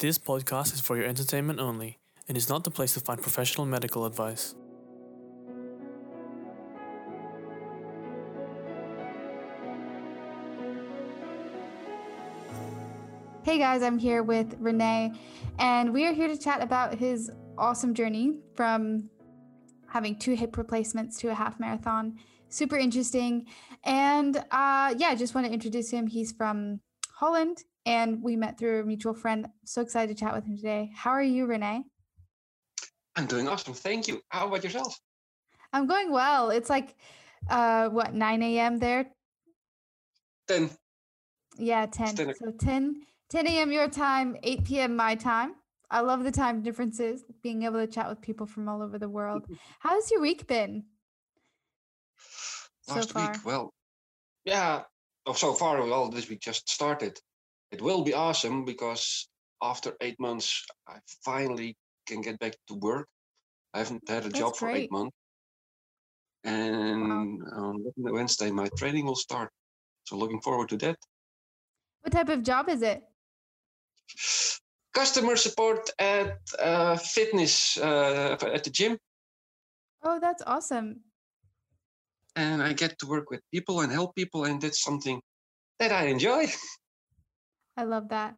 This podcast is for your entertainment only and is not the place to find professional medical advice. Hey guys, I'm here with Renee, and we are here to chat about his awesome journey from having two hip replacements to a half marathon. Super interesting. And uh, yeah, I just want to introduce him. He's from Holland, and we met through a mutual friend. So excited to chat with him today. How are you, Renee? I'm doing awesome. Thank you. How about yourself? I'm going well. It's like, uh, what, 9 a.m. there? 10. Yeah, 10. dinner. So 10, 10 a.m. your time, 8 p.m. my time. I love the time differences, being able to chat with people from all over the world. How's your week been? So Last far. week, well, yeah. Oh, so far, well, this week just started. It will be awesome because after eight months, I finally can get back to work. I haven't had a That's job for great. eight months. And on Wednesday, my training will start. So looking forward to that. What type of job is it? Customer support at uh, fitness uh, at the gym. Oh, that's awesome. and I get to work with people and help people, and that's something that I enjoy. I love that.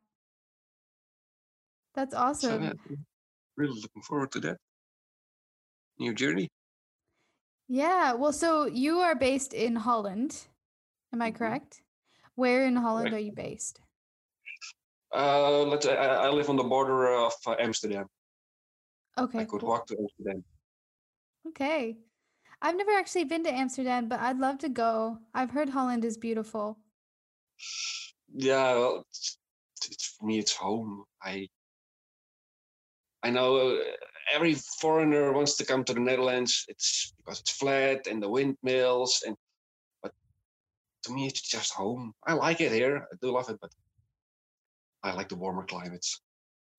That's So awesome. yeah, really looking forward to that new journey. Yeah. Well, so you are based in Holland. Am I Mhm. correct? Where in Holland are you based? Uh, let's. I, I I live on the border of uh, Amsterdam. Okay. I could cool. walk to Amsterdam. Okay. I've never actually been to Amsterdam, but I'd love to go. I've heard Holland is beautiful. Yeah, well, it's, it's for me. It's home. I. I know uh, every foreigner wants to come to the Netherlands. It's because it's flat and the windmills and. But to me, it's just home. I like it here. I do love it, but I like the warmer climates.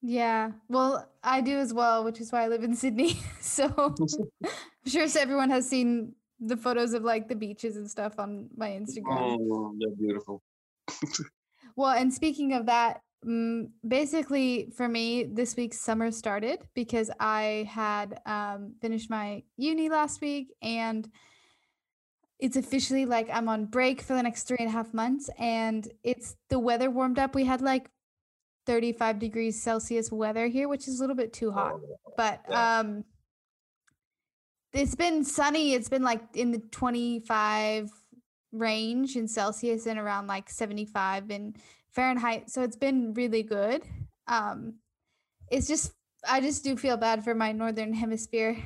Yeah. Well, I do as well, which is why I live in Sydney. so I'm sure everyone has seen the photos of like the beaches and stuff on my Instagram. Oh, they're beautiful. Well, and speaking of that, mm, basically for me, this week's summer started because I had um, finished my uni last week and it's officially like I'm on break for the next three and a half months. And it's the weather warmed up. We had like 35 degrees Celsius weather here, which is a little bit too hot. But um, it's been sunny. It's been like in the 25 range in Celsius and around like 75 in Fahrenheit. So it's been really good. Um, it's just, I just do feel bad for my Northern Hemisphere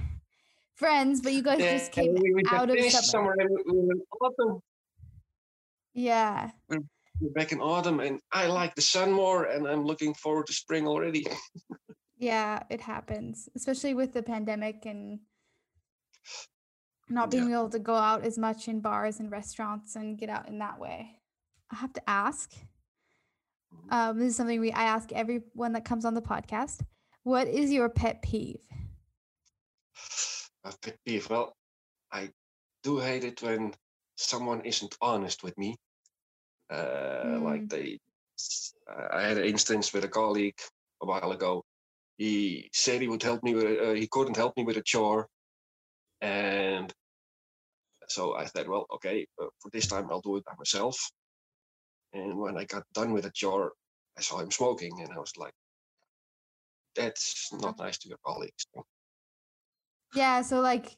friends, but you guys just came we, out of summer. we- we're in autumn. Yeah. We're back in autumn, and I like the sun more, and I'm looking forward to spring already. Yeah, it happens, especially with the pandemic and not Yeah. being able to go out as much in bars and restaurants and get out in that way. I have to ask. Um, this is something we I ask everyone that comes on the podcast. What is your pet peeve? A pet peeve. Well, I do hate it when someone isn't honest with me. Uh, Like they, I had an instance with a colleague a while ago. He said he would help me with. Uh, he couldn't help me with a chore, and so I said, "Well, okay, for this time I'll do it by myself." And when I got done with the chore, I saw him smoking, and I was like, "That's not nice to your colleagues." Yeah, so like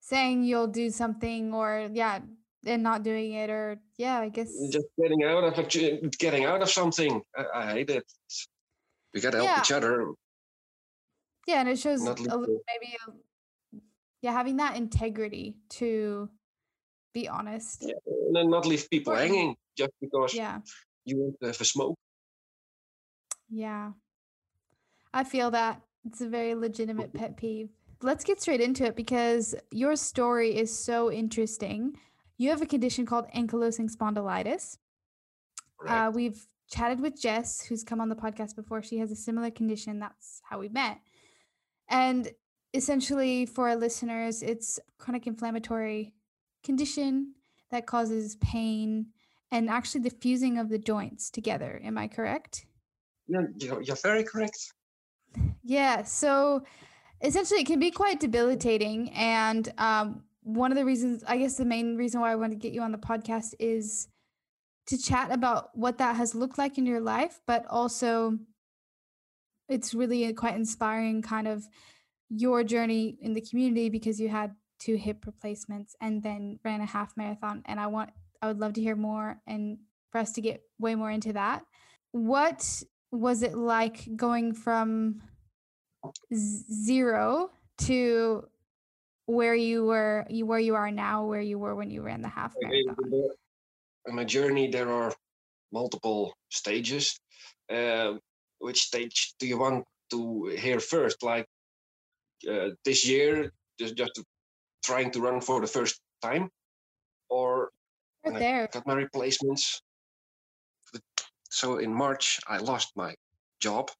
saying you'll do something or yeah, and not doing it or yeah, I guess just getting out of getting out of something. I, I hate it. We gotta help each other. yeah, and it shows a little, maybe a, yeah, having that integrity to be honest. Yeah, and then not leave people hanging just because Yeah. you want to have a smoke. Yeah. I feel that. It's a very legitimate pet peeve. Let's get straight into it because your story is so interesting. You have a condition called ankylosing spondylitis. Uh, we've chatted with Jess, who's come on the podcast before. She has a similar condition. That's how we met. And essentially, for our listeners, it's chronic inflammatory condition that causes pain and actually the fusing of the joints together. Am I correct? you're, you're, very correct. Yeah. So essentially, it can be quite debilitating. And um, one of the reasons, I guess, the main reason why I want to get you on the podcast is to chat about what that has looked like in your life, but also it's really quite inspiring, kind of your journey in the community because you had two hip replacements and then ran a half marathon. And I want, I would love to hear more and for us to get way more into that. What was it like going from zero to where you were you where you are now where you were when you ran the half marathon in my journey there are multiple stages uh, which stage do you want to hear first like uh, this year just just trying to run for the first time or right there. got my replacements so in march i lost my job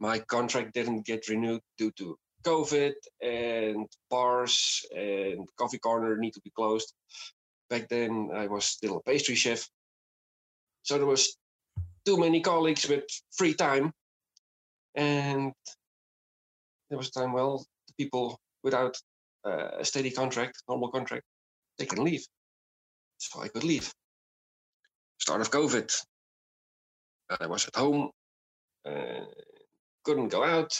my contract didn't get renewed due to COVID and bars and coffee corner need to be closed. Back then, I was still a pastry chef. So there was too many colleagues with free time. And there was a time, well, the people without uh, a steady contract, normal contract, they can leave. So I could leave. Start of COVID. I was at home, uh, couldn't go out,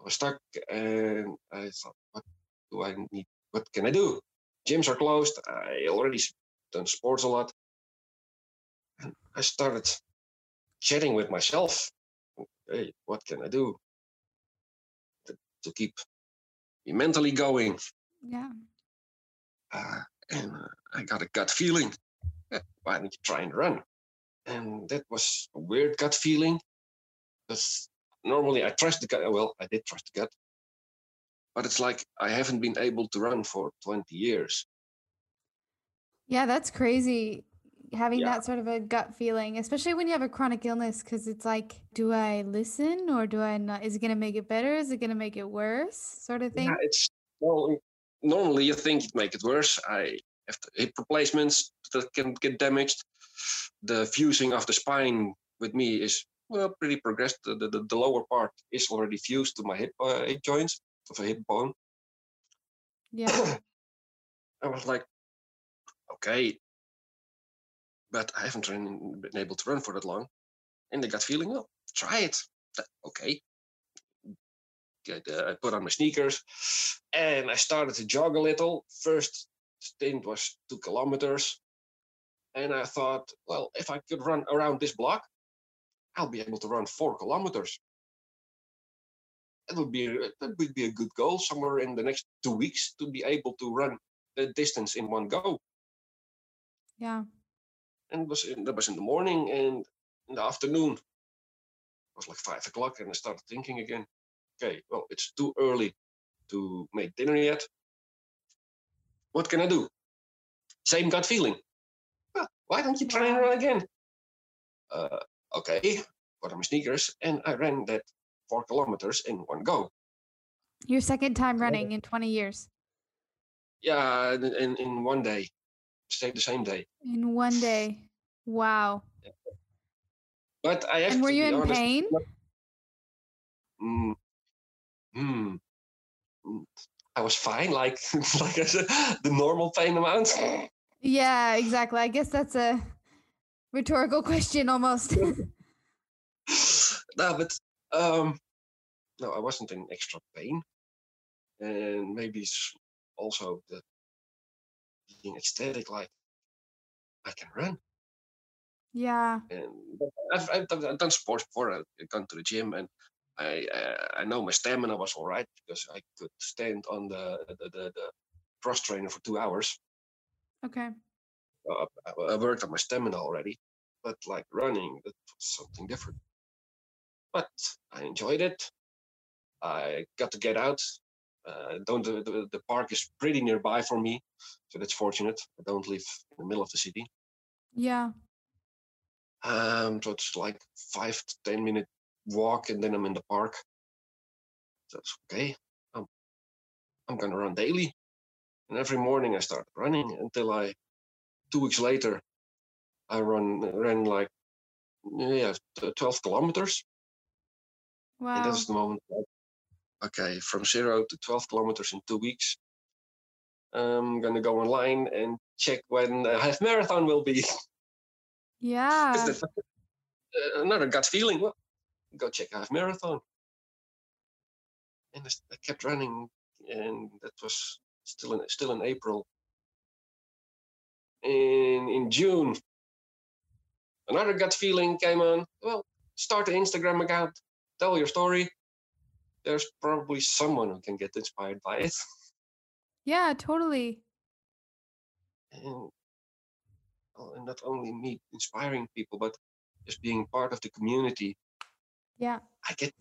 I was stuck and I thought, what do I need? What can I do? Gyms are closed. I already done sports a lot. And I started chatting with myself. Hey, what can I do to, keep me mentally going? Yeah. Uh, and uh, I got a gut feeling. Why don't you try and run? And that was a weird gut feeling because normally I trust the gut. Well, I did trust the gut, but it's like I haven't been able to run for 20 years. Yeah, that's crazy having yeah. that sort of a gut feeling, especially when you have a chronic illness, because it's like, do I listen or do I not? Is it going to make it better? Is it going to make it worse? Sort of thing. Yeah, it's well, normally you think it make it worse. I have hip replacements that can get damaged. The fusing of the spine with me is well, pretty progressed. The, the, the lower part is already fused to my hip, uh, hip joints of a hip bone. Yeah. I was like, okay, but I haven't been able to run for that long. And I got feeling, well, try it. Okay. Uh, I put on my sneakers and I started to jog a little. First stint was two kilometers. And I thought, well, if I could run around this block, I'll be able to run four kilometers. That would be that would be a good goal somewhere in the next two weeks to be able to run the distance in one go. Yeah. And was in, that was in the morning and in the afternoon. It was like five o'clock, and I started thinking again. Okay, well, it's too early to make dinner yet. What can I do? Same gut feeling. Well, why don't you try and run again? Uh, okay, put on my sneakers, and I ran that four kilometers in one go. Your second time running in 20 years. Yeah, in, in one day. Stayed the same day. In one day. Wow. But I have And were you in honest, pain? Mm, hmm. Mm, I was fine, like like I said, the normal pain amount. Yeah, exactly. I guess that's a rhetorical question almost. no, but um, no, I wasn't in extra pain, and maybe it's also the being ecstatic, like I can run. Yeah. And I've, I've, done, I've done sports before. I've gone to the gym, and I uh, I know my stamina was all right because I could stand on the the, the, the cross trainer for two hours. Okay. Uh, I worked on my stamina already, but like running, that was something different. But I enjoyed it. I got to get out. Uh, don't the, the, the park is pretty nearby for me, so that's fortunate. I don't live in the middle of the city. Yeah. Um, so it's like five to ten minute walk, and then I'm in the park. That's okay. I'm I'm gonna run daily, and every morning I start running until I two weeks later I run ran like yeah, 12 kilometers. And Wow. that's the moment. Okay, from zero to 12 kilometers in two weeks. I'm gonna go online and check when the half marathon will be. Yeah. that's, uh, another gut feeling. Well, go check half marathon. And I kept running, and that was still in still in April. In in June, another gut feeling came on. Well, start an Instagram account, tell your story. There's probably someone who can get inspired by it. Yeah, totally. and, well, and not only me inspiring people, but just being part of the community. Yeah. I get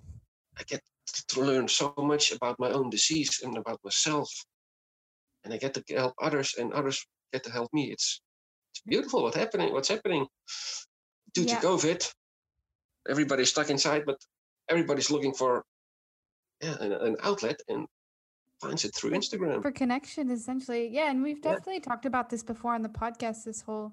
I get to learn so much about my own disease and about myself, and I get to help others, and others get to help me. It's it's beautiful. What's happening? What's happening? Due Yeah. to COVID, everybody's stuck inside, but everybody's looking for yeah, an, an outlet and finds it through Instagram. For connection, essentially. Yeah. And we've Yeah. definitely talked about this before on the podcast, this whole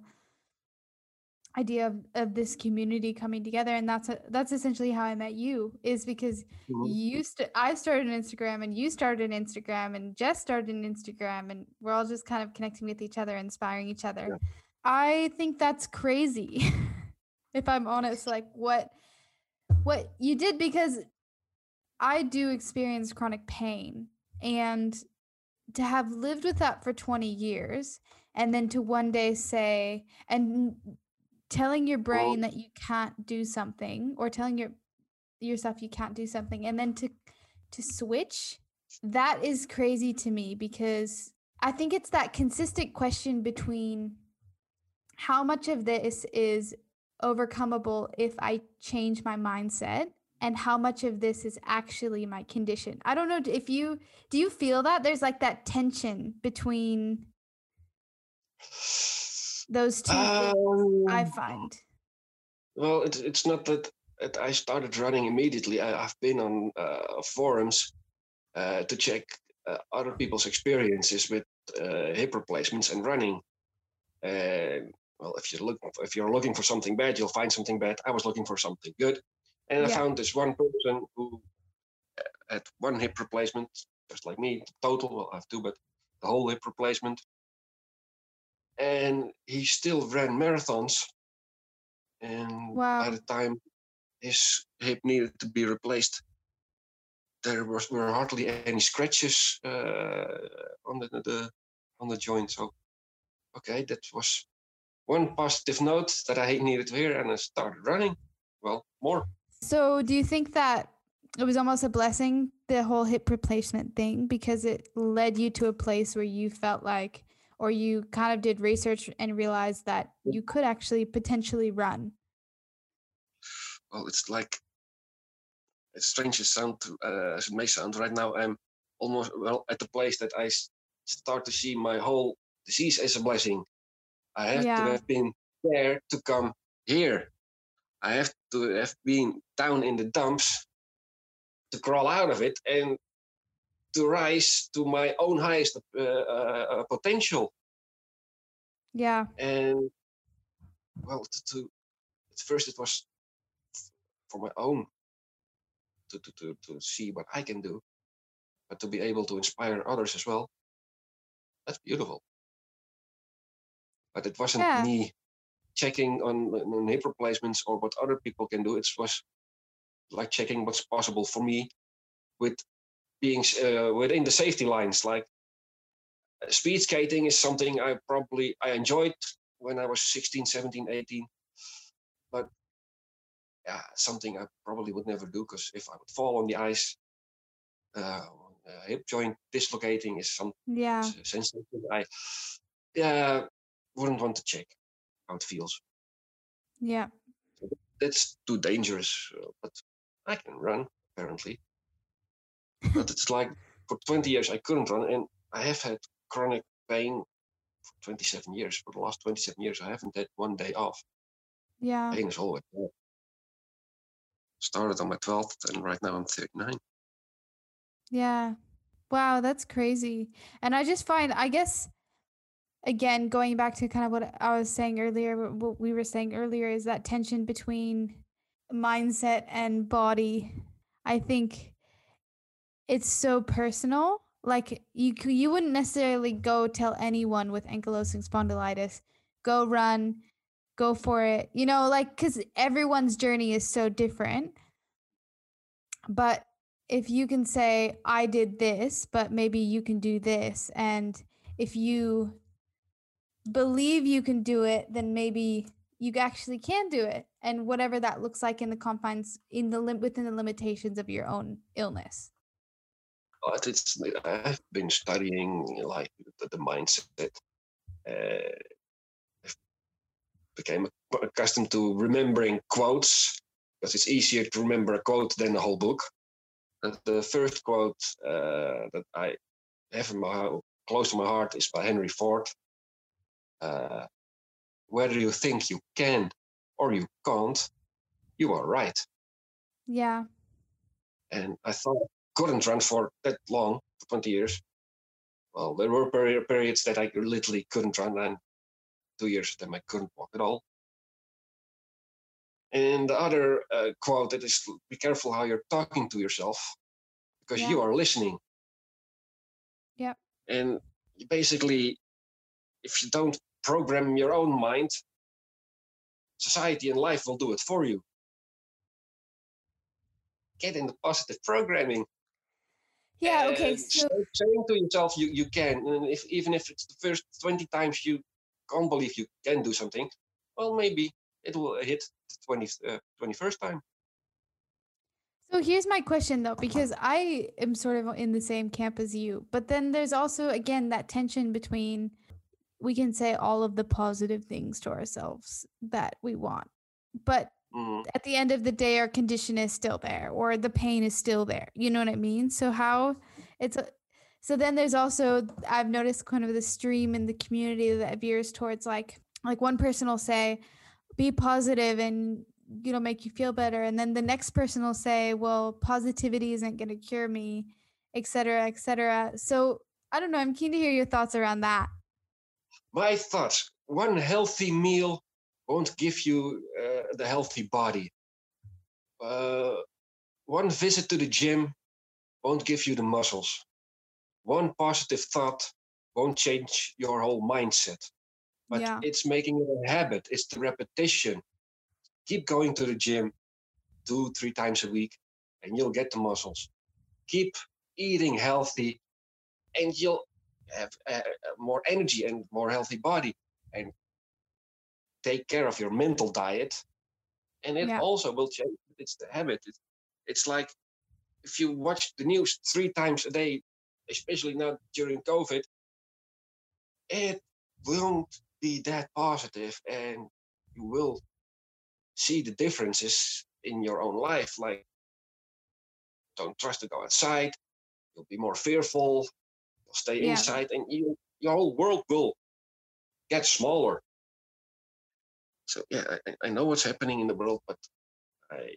idea of, of this community coming together. And that's a, that's essentially how I met you, is because Mhm. you st- I started an Instagram and you started an Instagram and Jess started an Instagram and we're all just kind of connecting with each other, inspiring each other. Yeah. I think that's crazy. if I'm honest, like what what you did because I do experience chronic pain and to have lived with that for 20 years and then to one day say and telling your brain that you can't do something or telling your yourself you can't do something and then to to switch that is crazy to me because i think it's that consistent question between how much of this is overcomable if i change my mindset and how much of this is actually my condition i don't know if you do you feel that there's like that tension between those two things i Um, find Well, it, it's not that, that I started running immediately. I, I've been on uh, forums uh, to check uh, other people's experiences with uh, hip replacements and running. And well, if you look, if you're looking for something bad, you'll find something bad. I was looking for something good, and I Yeah. found this one person who uh, had one hip replacement, just like me. Total, well, I have two, but the whole hip replacement. And he still ran marathons and by the time his hip needed to be replaced, there was were hardly any scratches uh, on the, the on the joint. So, okay, that was one positive note that I needed to hear, and I started running. Well, more. So, do you think that it was almost a blessing, the whole hip replacement thing, because it led you to a place where you felt like, or you kind of did research and realized that you could actually potentially run? Well, it's like as strange as sound to- uh, as it may sound. Right now, I'm almost well at the place that I start to see my whole disease as a blessing. I have Yeah. to have been there to come here. I have to have been down in the dumps to crawl out of it and to rise to my own highest uh, uh, uh, potential. Yeah. And well, to, to at first it was for my own to, to, to, to see what I can do, but to be able to inspire others as well. That's beautiful. But it wasn't Yeah. me checking on, on hip replacements or what other people can do. It was like checking what's possible for me with being uh, within the safety lines. Like uh, speed skating is something I probably I enjoyed when I was 16, 17, 18. But yeah, something I probably would never do because if I would fall on the ice, uh, uh, hip joint dislocating is some Yeah. sensation I yeah wouldn't want to check how it feels. Yeah. That's too dangerous. uh, But I can run apparently. but it's like for 20 years I couldn't run, and I have had chronic pain for 27 years. For the last 27 years, I haven't had one day off. Yeah. Pain is always there. Started on my 12th, and right now I'm 39. Yeah. Wow, that's crazy. And I just find, I guess, again, going back to kind of what I was saying earlier, what we were saying earlier is that tension between mindset and body. I think it's so personal. Like you, you wouldn't necessarily go tell anyone with ankylosing spondylitis, go run, go for it. You know, like because everyone's journey is so different. But if you can say, I did this, but maybe you can do this, and if you believe you can do it, then maybe you actually can do it and whatever that looks like in the confines in the lim- within the limitations of your own illness. But it's i've been studying like the, the mindset uh, i became accustomed to remembering quotes because it's easier to remember a quote than the whole book. And the first quote uh, that i have in my close to my heart is by henry ford uh, whether you think you can or you can't, you are right. Yeah. And I thought I couldn't run for that long, for 20 years. Well, there were periods that I literally couldn't run, and two years of them I couldn't walk at all. And the other uh, quote that is be careful how you're talking to yourself because yeah. you are listening. Yeah. And basically, if you don't program your own mind, society and life will do it for you. Get in the positive programming. Yeah, okay. So saying to yourself you, you can, and if even if it's the first 20 times you can't believe you can do something, well maybe it will hit the 20, uh, 21st time. So here's my question though, because I am sort of in the same camp as you, but then there's also again that tension between we can say all of the positive things to ourselves that we want. But mm. at the end of the day, our condition is still there or the pain is still there. You know what I mean? So, how it's a, so then there's also, I've noticed kind of the stream in the community that veers towards like, like one person will say, be positive and you know make you feel better and then the next person will say well positivity isn't going to cure me etc etc so i don't know i'm keen to hear your thoughts around that my thoughts one healthy meal won't give you uh, the healthy body. Uh, one visit to the gym won't give you the muscles. One positive thought won't change your whole mindset. But yeah. it's making it a habit, it's the repetition. Keep going to the gym two, three times a week, and you'll get the muscles. Keep eating healthy, and you'll have uh, more energy and more healthy body and take care of your mental diet and it yeah. also will change it's the habit it's, it's like if you watch the news three times a day especially now during covid it won't be that positive and you will see the differences in your own life like don't trust to go outside you'll be more fearful stay yeah. inside, and you, your whole world will get smaller. So yeah, I, I know what's happening in the world, but I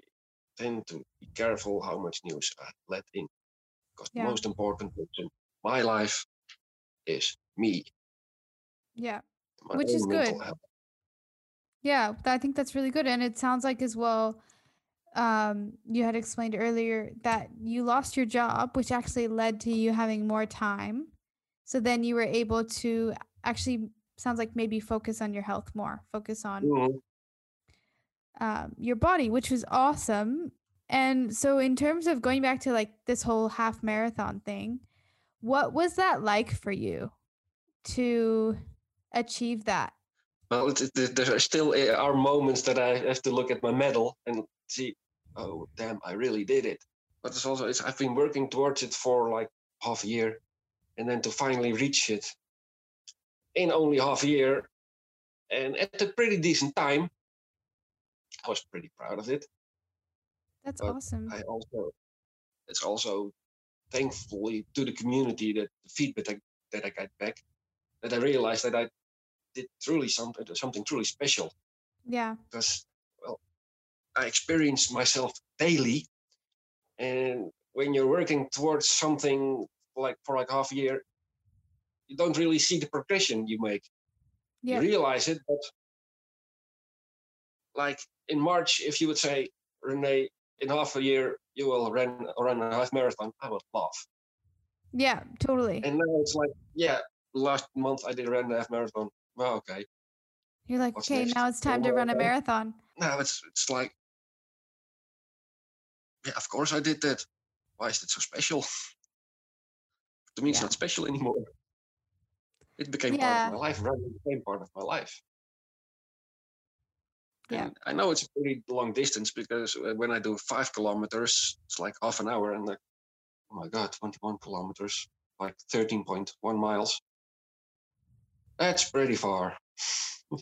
tend to be careful how much news I let in, because yeah. the most important thing in my life is me. Yeah, which is good. Health. Yeah, I think that's really good, and it sounds like as well um, you had explained earlier that you lost your job, which actually led to you having more time. So then you were able to actually sounds like maybe focus on your health more, focus on mm-hmm. um, your body, which was awesome. And so, in terms of going back to like this whole half marathon thing, what was that like for you to achieve that? Well, there are still eh, are moments that I have to look at my medal and see, oh damn, I really did it. But it's also it's I've been working towards it for like half a year, and then to finally reach it in only half a year, and at a pretty decent time, I was pretty proud of it. That's but awesome. I also it's also thankfully to the community that the feedback that I got back that I realized that I did truly something something truly special. Yeah. Because well, I experience myself daily. And when you're working towards something like for like half a year, you don't really see the progression you make. Yeah. You realize it, but like in March, if you would say, Renee, in half a year you will run run a half marathon, I would laugh. Yeah, totally. And now it's like, yeah, last month I did run a half marathon. Well, okay. You're like, what's okay, next? now it's time to run a marathon?" No, it's it's like, yeah, of course I did that. Why is it so special? to me, it's Yeah. not special anymore. It became part of my life. Running became part of my life. Yeah. And I know it's a pretty long distance because uh, when I do five kilometers, it's like half an hour, and like, oh my god, 21 kilometers, like 13.1 miles. That's pretty far.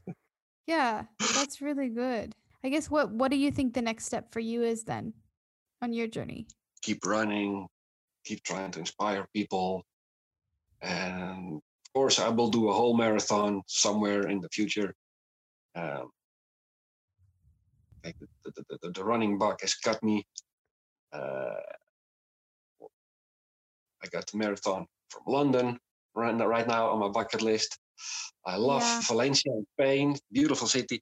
Yeah, that's really good. I guess what what do you think the next step for you is then on your journey? keep running, keep trying to inspire people. And of course, I will do a whole marathon somewhere in the future. Um, like the, the, the, the, running bug has got me. Uh, I got the marathon from London right, now- on my bucket list. I love Yeah. Valencia in Spain, beautiful city.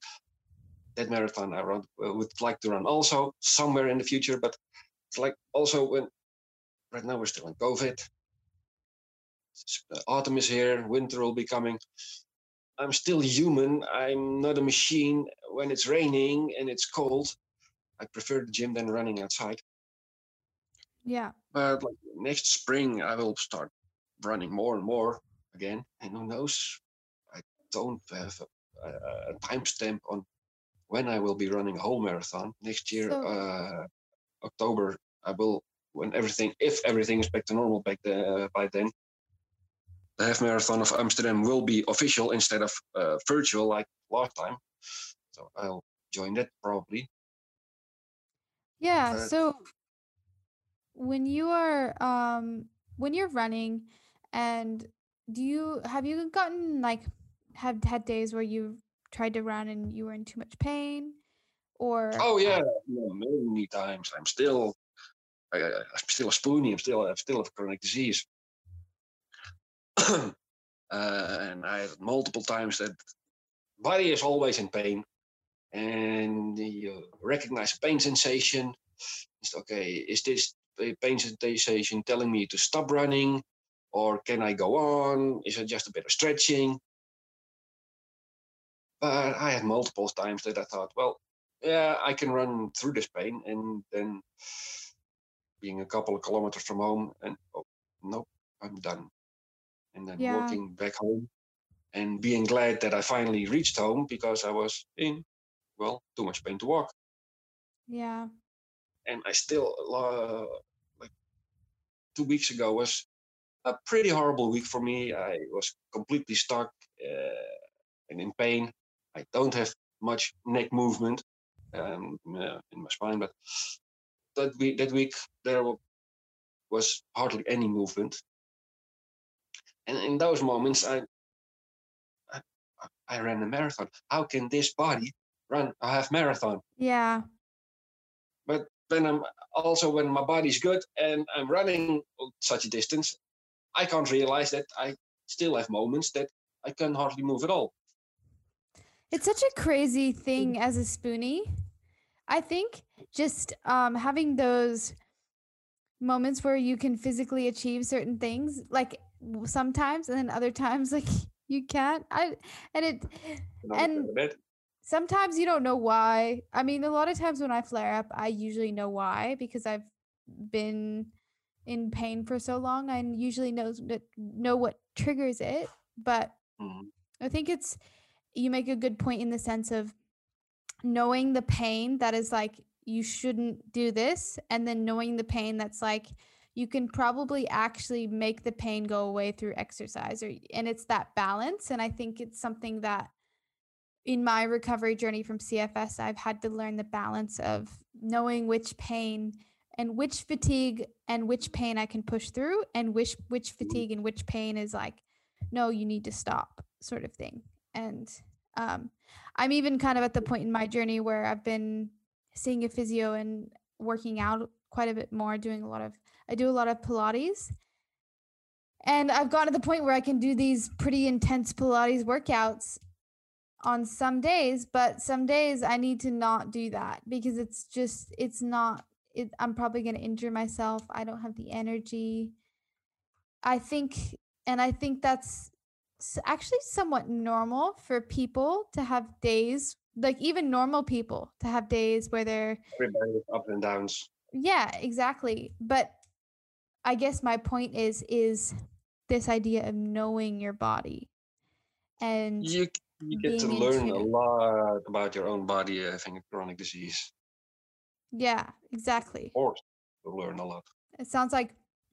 That marathon I run, uh, would like to run also somewhere in the future, but it's like also when right now we're still in COVID. Uh, Autumn is here, winter will be coming. I'm still human. I'm not a machine. When it's raining and it's cold, I prefer the gym than running outside. Yeah. But like next spring, I will start running more and more again. And who knows? I don't have a, a, a timestamp on when I will be running a whole marathon. Next year, So- uh, October, I will, when everything, if everything is back to normal back the, by then, the half marathon of Amsterdam will be official instead of uh, virtual like last time. So I'll join that probably. Yeah. So when you are um when you're running and do you have you gotten like have had days where you've tried to run and you were in too much pain or Oh yeah, yeah, many times. I'm still, I, I'm still a spoonie. I'm still, I still have chronic disease. uh, and I had multiple times that body is always in pain, and you recognize a pain sensation. It's okay. Is this pain sensation telling me to stop running, or can I go on? Is it just a bit of stretching? But I had multiple times that I thought, well, yeah, I can run through this pain, and then being a couple of kilometers from home, and oh, nope, I'm done. And then Yeah. walking back home, and being glad that I finally reached home because I was in, well, too much pain to walk, yeah. and I still uh, like two weeks ago was a pretty horrible week for me. I was completely stuck uh, and in pain. I don't have much neck movement um, uh, in my spine, but that week, that week there was hardly any movement. And in those moments, I, I, I ran a marathon. How can this body run a half marathon? Yeah. But then I'm also when my body's good and I'm running such a distance, I can't realize that I still have moments that I can hardly move at all. It's such a crazy thing as a spoonie. I think just um, having those moments where you can physically achieve certain things, like sometimes, and then other times, like you can't. I and it And- sometimes you don't know why. I mean, a lot of times when I flare up, I usually know why because I've been in pain for so long. I usually knows know what triggers it, but Mhm. I think it's you make a good point in the sense of knowing the pain that is like you shouldn't do this and then knowing the pain that's like you can probably actually make the pain go away through exercise or and it's that balance and I think it's something that in my recovery journey from CFS I've had to learn the balance of knowing which pain and which fatigue and which pain I can push through and which which fatigue and which pain is like no you need to stop sort of thing. And um, i'm even kind of at the point in my journey where i've been seeing a physio and working out quite a bit more doing a lot of i do a lot of pilates and i've gotten to the point where i can do these pretty intense pilates workouts on some days, but some days I need to not do that because it's just it's not it, I'm probably going to injure myself. I don't have the energy. I think and I think that's actually somewhat normal for people to have days like even normal people to have days where they're everybody with and downs. Yeah, exactly. But I guess my point is is this idea of knowing your body and You you get to learn a lot about your own body having a chronic disease. yeah, exactly. Or to learn a lot. It sounds like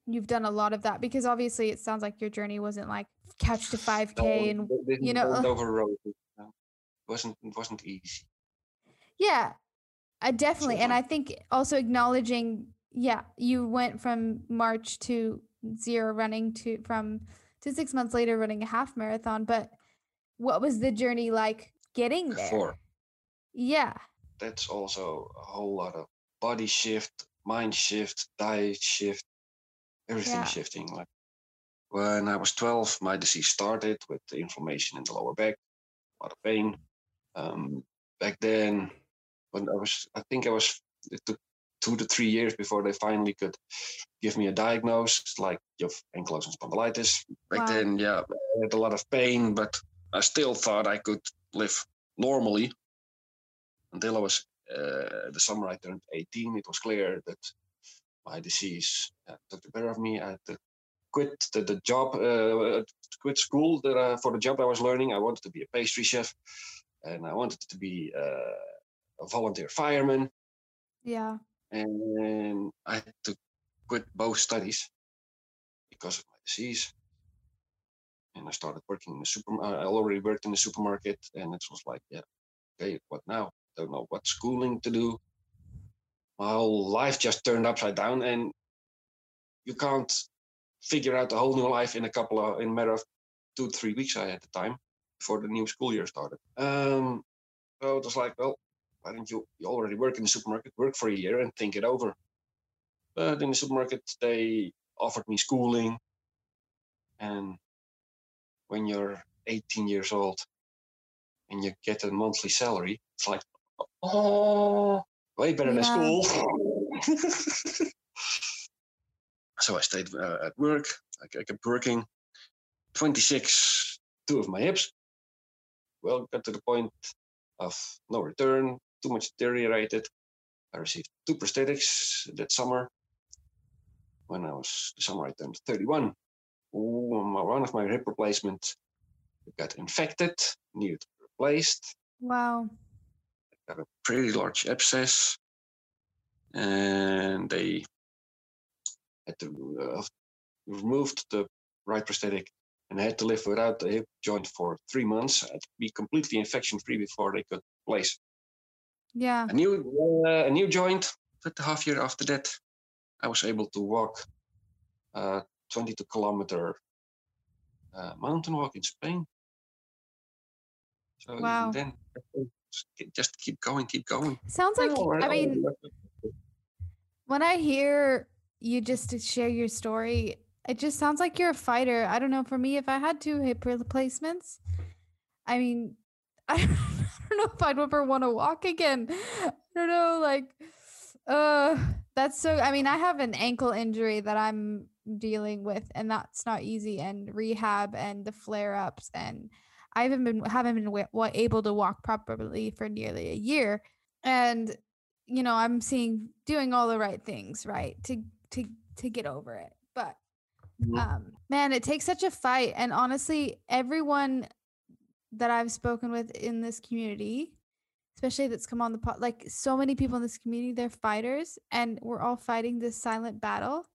you've done a lot of that because obviously it sounds like your journey wasn't like couch to 5k No, and you know over no. It wasn't it wasn't easy. yeah I definitely and i think also acknowledging yeah you went from march to zero running to from to six months later running a half marathon but what was the journey like getting there Before. yeah That's also a whole lot of body shift, mind shift, diet shift, everything Yeah. shifting. Like when I was 12, my disease started with the inflammation in the lower back, a lot of pain. Um, back then, when I was, I think I was, it took two to three years before they finally could give me a diagnosis, like you have ankylosing spondylitis. Back Wow. then, yeah, I had a lot of pain, but I still thought I could live normally until I was uh, the summer I turned 18. It was clear that my disease uh, took the better of me. I had to quit the, the job, uh, quit school that, uh, for the job I was learning. I wanted to be a pastry chef, and I wanted to be uh, a volunteer fireman. yeah And I had to quit both studies because of my disease. And I started working in the super. I already worked in the supermarket, and it was like, yeah, okay, what now? Don't know what schooling to do. My whole life just turned upside down, and you can't figure out a whole new life in a couple of in a matter of two three weeks. I had the time before the new school year started. Um, so it was like, well, why don't you you already work in the supermarket, work for a year and think it over. But in the supermarket, they offered me schooling, and when you're 18 years old and you get a monthly salary, it's like, oh, way better than Yeah. school. so I stayed uh, at work. I, I kept working. 26, two of my hips. Well, got to the point of no return, too much deteriorated. I received two prosthetics that summer. When I was the summer I turned 31, Ooh, my- one of my hip replacements got infected, needed to be replaced. wow I Got a pretty large abscess, and they had to uh, removed the right prosthetic and I had to live without the hip joint for three months. I had to be completely infection free before they could place yeah a new uh, a new joint. But a half year after that, I was able to walk uh, 22 kilometer uh, mountain walk in Spain. So Wow. then just keep going, keep going. sounds like Oh, i mean when I hear you just to share your story, it just sounds like you're a fighter. I don't know. For me, if I had two hip replacements, I mean, I don't know if I'd ever want to walk again. I don't know. Like, uh, that's so. I mean, I have an ankle injury that I'm dealing with, and that's not easy. And rehab and the flare ups, and I haven't been haven't been able to walk properly for nearly a year. And you know i'm seeing doing all the right things right to to to get over it but Mhm. um man it takes such a fight and honestly everyone that i've spoken with in this community especially that's come on the pod like so many people in this community they're fighters and we're all fighting this silent battle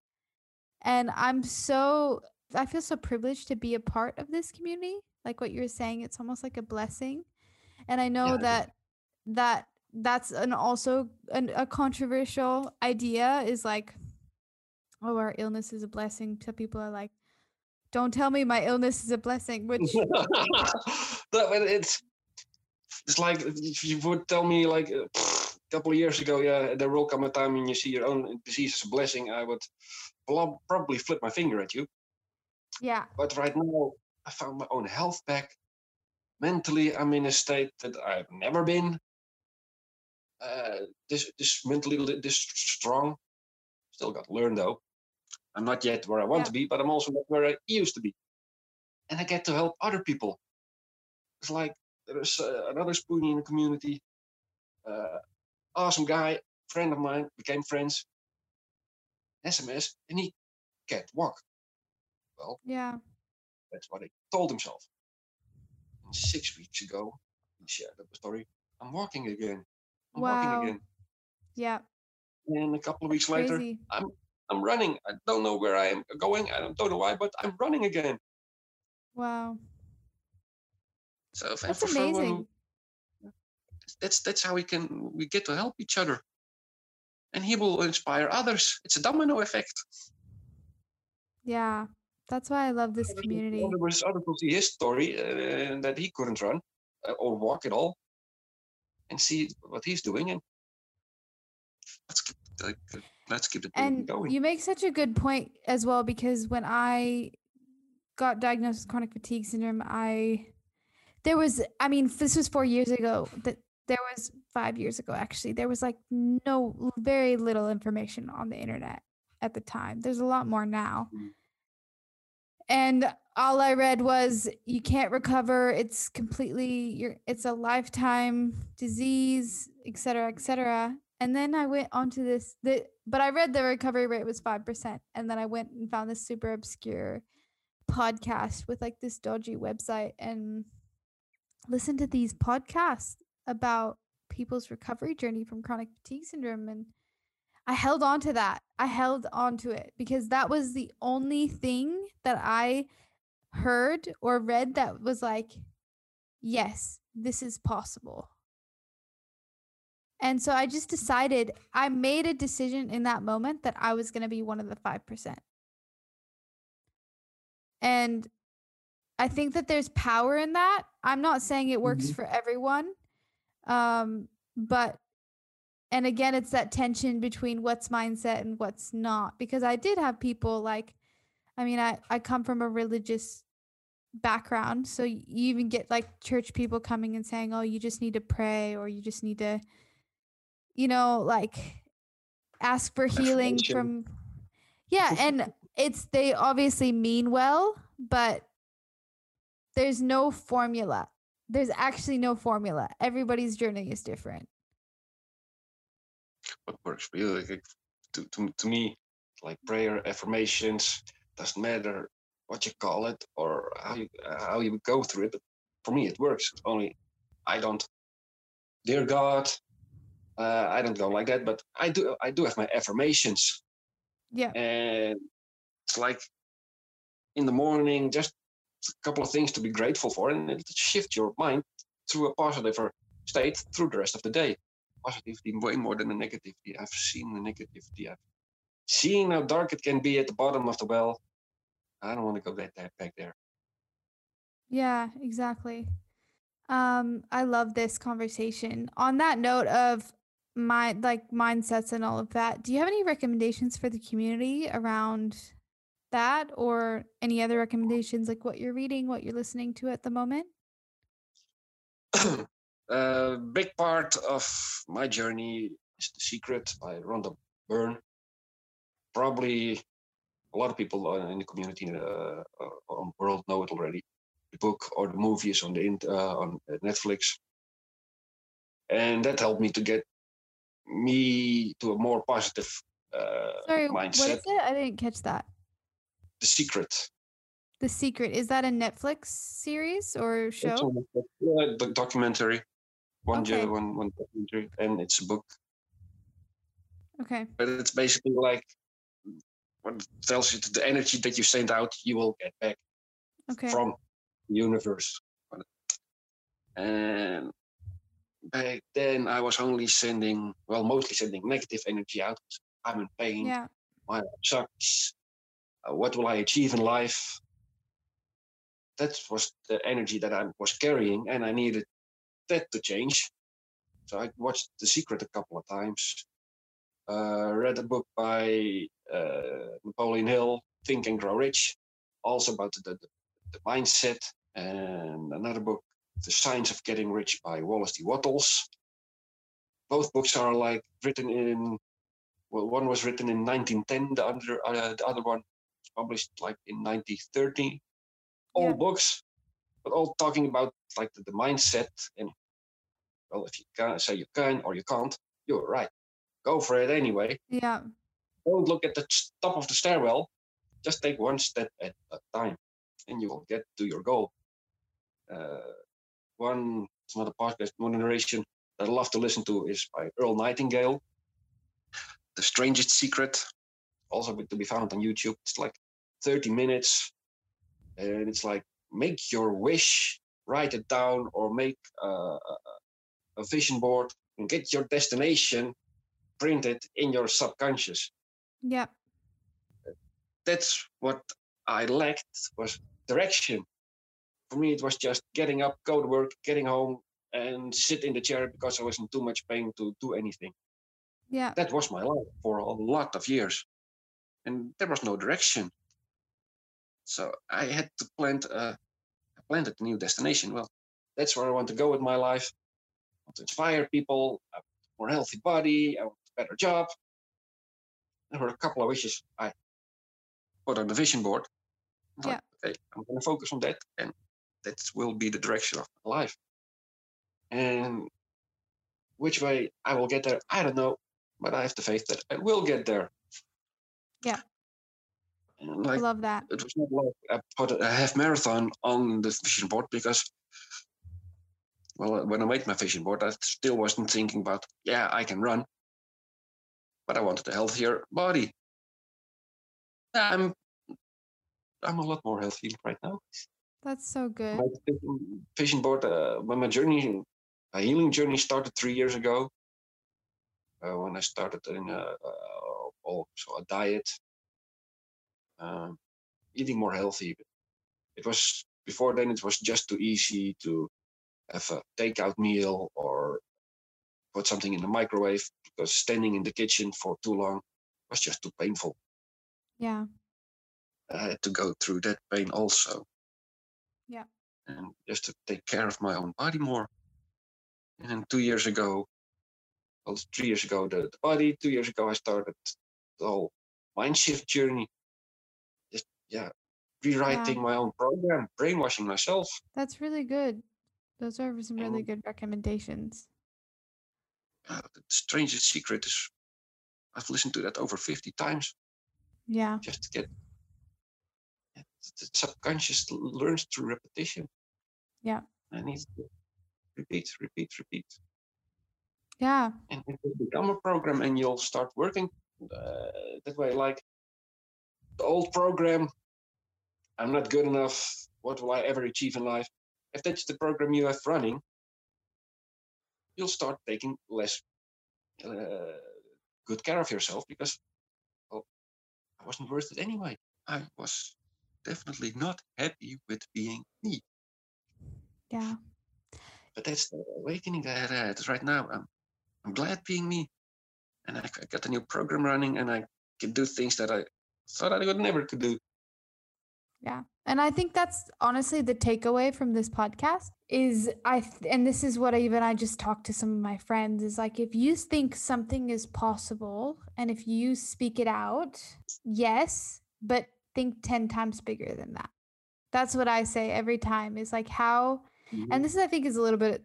and i'm so i feel so privileged to be a part of this community like what you were saying it's almost like a blessing and i know Yeah. that that that's an also an, a controversial idea is like oh our illness is a blessing some people are like don't tell me my illness is a blessing which but it's it's like if you would tell me like a couple of years ago, yeah, there will come a time when you see your own disease as a blessing. I would prob- probably flip my finger at you. yeah But right now, I found my own health back. mentally I'm in a state that I've never been. Uh, this this mentally this strong. Still got to learn though. I'm not yet where I want Yeah. to be, but I'm also not where I used to be. And I get to help other people. It's like there's uh, another spoonie in the community. Uh, awesome guy, friend of mine, became friends. SMS, and he can't walk. Well, Yeah. that's what he told himself. And six weeks ago, he shared the story. I'm walking again. I'm Wow. walking again. Yeah. And a couple of weeks later, Crazy. I'm running. I don't know where I am going. I don't know why, but I'm running again. Wow. So That's amazing. who- that's that's how we can we get to help each other, and he will inspire others. It's a domino effect. Yeah. That's why I love this community. Other was other will see his story uh, that he couldn't run uh, or walk at all, and see what he's doing, and let's keep like, uh, let's keep it And going. you make such a good point as well because when I got diagnosed with chronic fatigue syndrome, I there was I mean this was 4 years ago that there was 5 years ago actually. There was like no very little information on the internet at the time. There's a lot more now. Mm. And all I read was you can't recover. It's completely you're it's a lifetime disease, et cetera, et cetera. And then I went onto this the but I read the recovery rate was five percent. And then I went and found this super obscure podcast with like this dodgy website and listened to these podcasts about people's recovery journey from chronic fatigue syndrome and I held on to that. I held on to it because that was the only thing that I heard or read that was like, yes, this is possible. And so I just decided, I made a decision in that moment that I was going to be one of the 5%. And I think that there's power in that. I'm not saying it works Mhm. for everyone. Um, but and again it's that tension between what's mindset and what's not because i did have people like i mean i i come from a religious background so you even get like church people coming and saying oh you just need to pray or you just need to you know like ask for healing from yeah and it's they obviously mean well but there's no formula there's actually no formula everybody's journey is different what works for you. Like, to, to, to me, like prayer, affirmations, doesn't matter what you call it or how you uh, how you go through it. But for me, it works. Only I don't. Dear God, uh, I don't go like that. But I do. I do have my affirmations, yeah and it's like in the morning, just a couple of things to be grateful for, and it shift your mind through a positive state through the rest of the day positivity way more than the negativity. I've seen the negativity. I've seen how dark it can be at the bottom of the well. I don't want to go that, that back there. Yeah, exactly. Um, I love this conversation. On that note of my like mindsets and all of that, do you have any recommendations for the community around that or any other recommendations like what you're reading, what you're listening to at the moment? A big part of my journey is The Secret by Rhonda Byrne. Probably a lot of people uh, in the community uh, uh, on world know it already. The book or the movie is on the uh, on Netflix, and that helped me to get me to a more positive uh, Sorry, what mindset. is it? I didn't catch that. The Secret. The Secret is that a Netflix series or It's show? on Yeah, the documentary. One, Okay. jo- one, one documentary, and it's a book. Okay. but it's basically like what tells you that the energy that you send out you will get back Okay. from the universe and back then i was only sending well mostly sending negative energy out i'm in pain Yeah. my life sucks uh, what will i achieve in life that was the energy that i was carrying and i needed that to change so i watched the secret a couple of times uh, read a book by uh, Napoleon Hill, Think and Grow Rich, also about the, the, the mindset, and another book The Science of Getting Rich by Wallace D. Wattles. Both books are like written in, well, one was written in 1910, the other, uh, the other one published like in 1930. All Yeah. books, but all talking about like the, the mindset and, well, if you can say you can or you can't, you're right. Go for it anyway Yeah. don't look at the top of the stairwell. Just take one step at a time, and you will get to your goal. Uh, one, it's not a podcast, one narration that I love to listen to is by Earl Nightingale. The Strangest Secret, also to be found on YouTube. It's like 30 minutes, and it's like make your wish, write it down, or make a, vision board and get your destination printed in your subconscious Yeah. that's what I lacked was direction. For me, it was just getting up, go to work, getting home, and sit in the chair because I was in too much pain to do anything. Yeah. That was my life for a lot of years, and there was no direction. So I had to plant a, I planted a new destination. Well, that's where I want to go with my life. I want to inspire people, a more healthy body, I want a better job. There were a couple of wishes I put on the vision board. I'm like, okay, I'm going to focus on that, and that will be the direction of my life. And which way I will get there, I don't know, but I have the faith that I will get there. Yeah. And I love that. it was not like I put a half marathon on the vision board because, well, when I made my vision board, I still wasn't thinking about, yeah, I can run, but I wanted a healthier body. I'm, I'm a lot more healthy right now. That's so good. My vision- vision board, uh, when my journey, my healing journey started three years ago. Uh, when I started in a, also a diet, um, eating more healthy. It was before then. It was just too easy to have a takeout meal or put something in the microwave because standing in the kitchen for too long was just too painful. Yeah. I had to go through that pain also. Yeah. And just to take care of my own body more. And two years ago, well, three years ago, the, the body, two years ago, I started whole mind shift journey. Just, yeah, rewriting my own program, brainwashing myself. That's really good. Those are some really And- good recommendations. Uh, the strangest secret is I've listened to that over 50 times Yeah. just to get yeah, the subconscious learns through repetition. Yeah. I need to repeat, repeat, repeat. Yeah. and it will become a program and you'll start working uh, that way like the old program i'm not good enough what will i ever achieve in life if that's the program you have running you'll start taking less uh, good care of yourself because well i wasn't worth it anyway i was definitely not happy with being me Yeah. but that's the awakening that I had right now. I'm, I'm glad being me, and I, got a new program running, and I can do things that I thought I would never could do. Yeah. And I think that's honestly the takeaway from this podcast is I th- and this is what I even I just talked to some of my friends is like if you think something is possible and if you speak it out, yes, but think 10 times bigger than that. That's what I say every time is like how mm-hmm. and this is, I think, is a little bit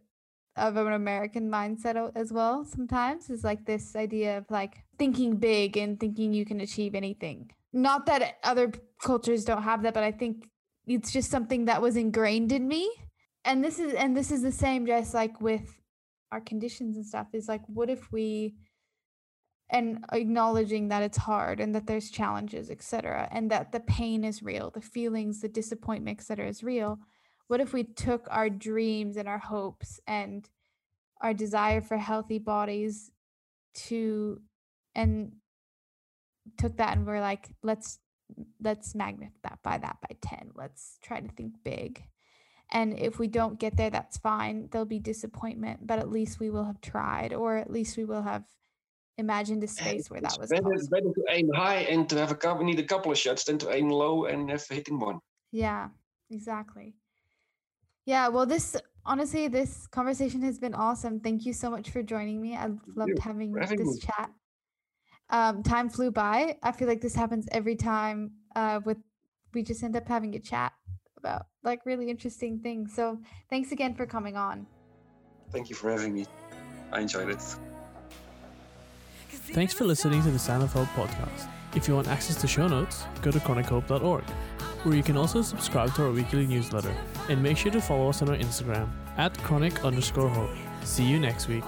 of an American mindset as well. Sometimes is like this idea of like thinking big and thinking you can achieve anything. Not that other cultures don't have that, but I think it's just something that was ingrained in me. And this is and this is the same, just like with our conditions and stuff. Is like, what if we and acknowledging that it's hard and that there's challenges, etc., and that the pain is real, the feelings, the disappointment, etc., is real what if we took our dreams and our hopes and our desire for healthy bodies to and took that and we're like let's let's magnify that by that by 10 let's try to think big and if we don't get there that's fine there'll be disappointment but at least we will have tried or at least we will have imagined a space where that was better, possible. better to aim high and to have a couple, need a couple of shots than to aim low and have hitting one. Yeah, exactly. Yeah, well, this honestly, this conversation has been awesome. Thank you so much for joining me. I loved you having having this me. chat. Um, time flew by. I feel like this happens every time. Uh, with we just end up having a chat about like really interesting things. So thanks again for coming on. Thank you for having me. I enjoyed it. Thanks for listening to the Sound of Hope podcast. If you want access to show notes, go to chronichope.org, where you can also subscribe to our weekly newsletter. And make sure to follow us on our Instagram at chronic underscore hope. See you next week.